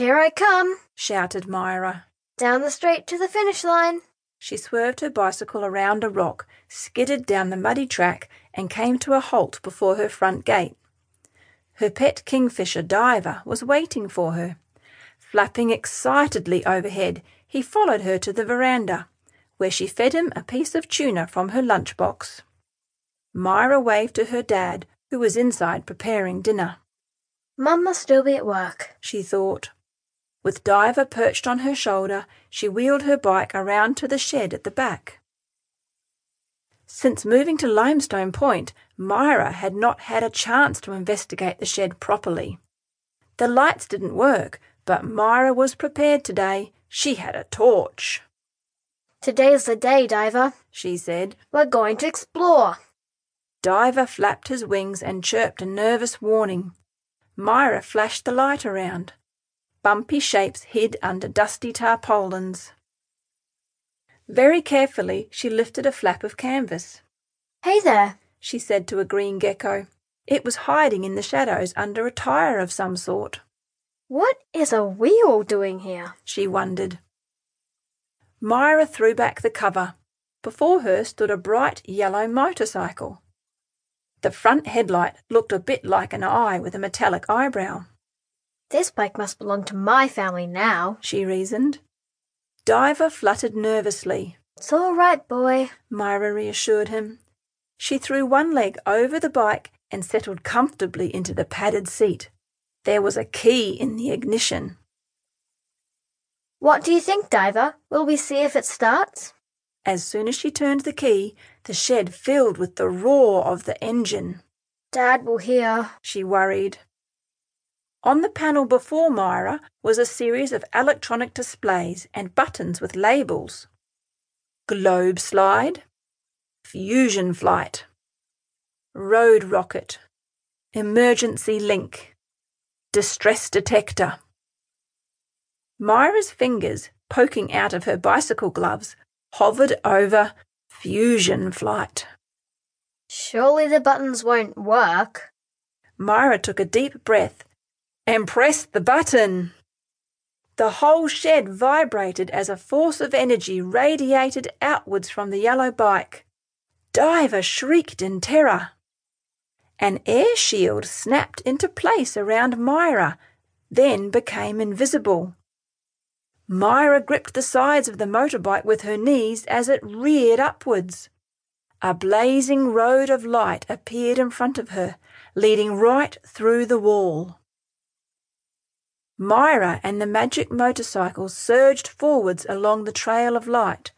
Here I come, shouted Myra. down the straight to the finish line. She swerved her bicycle around a rock, skidded down the muddy track, and came to a halt before her front gate. Her pet kingfisher Diver was waiting for her. Flapping excitedly overhead, he followed her to the veranda, where she fed him a piece of tuna from her lunchbox. Myra waved to her dad, who was inside preparing dinner. Mum must still be at work. She thought. With Diver perched on her shoulder, she wheeled her bike around to the shed at the back. Since moving to Limestone Point, Myra had not had a chance to investigate the shed properly. The lights didn't work, but Myra was prepared today. She had a torch. Today's the day, Diver. She said. We're going to explore. Diver flapped his wings and chirped a nervous warning. Myra flashed the light around. Bumpy shapes hid under dusty tarpaulins. Very carefully, she lifted a flap of canvas. Hey there. She said to a green gecko. It was hiding in the shadows under a tire of some sort. What is a wheel doing here? She wondered. Myra threw back the cover. Before her stood a bright yellow motorcycle. The front headlight looked a bit like an eye with a metallic eyebrow. This bike must belong to my family now. She reasoned. Diver fluttered nervously. It's all right, boy. Myra reassured him. She threw one leg over the bike and settled comfortably into the padded seat. There was a key in the ignition. What do you think, Diver? Will we see if it starts? As soon as she turned the key, the shed filled with the roar of the engine. Dad will hear. She worried. On the panel before Myra was a series of electronic displays and buttons with labels. Globe slide, fusion flight, road rocket, emergency link, distress detector. Myra's fingers, poking out of her bicycle gloves, hovered over fusion flight. Surely the buttons won't work. Myra took a deep breath and pressed the button. The whole shed vibrated as a force of energy radiated outwards from the yellow bike. Diver shrieked in terror. An air shield snapped into place around Myra, then became invisible. Myra gripped the sides of the motorbike with her knees as it reared upwards. A blazing road of light appeared in front of her, leading right through the wall. Myra and the magic motorcycle surged forwards along the trail of light.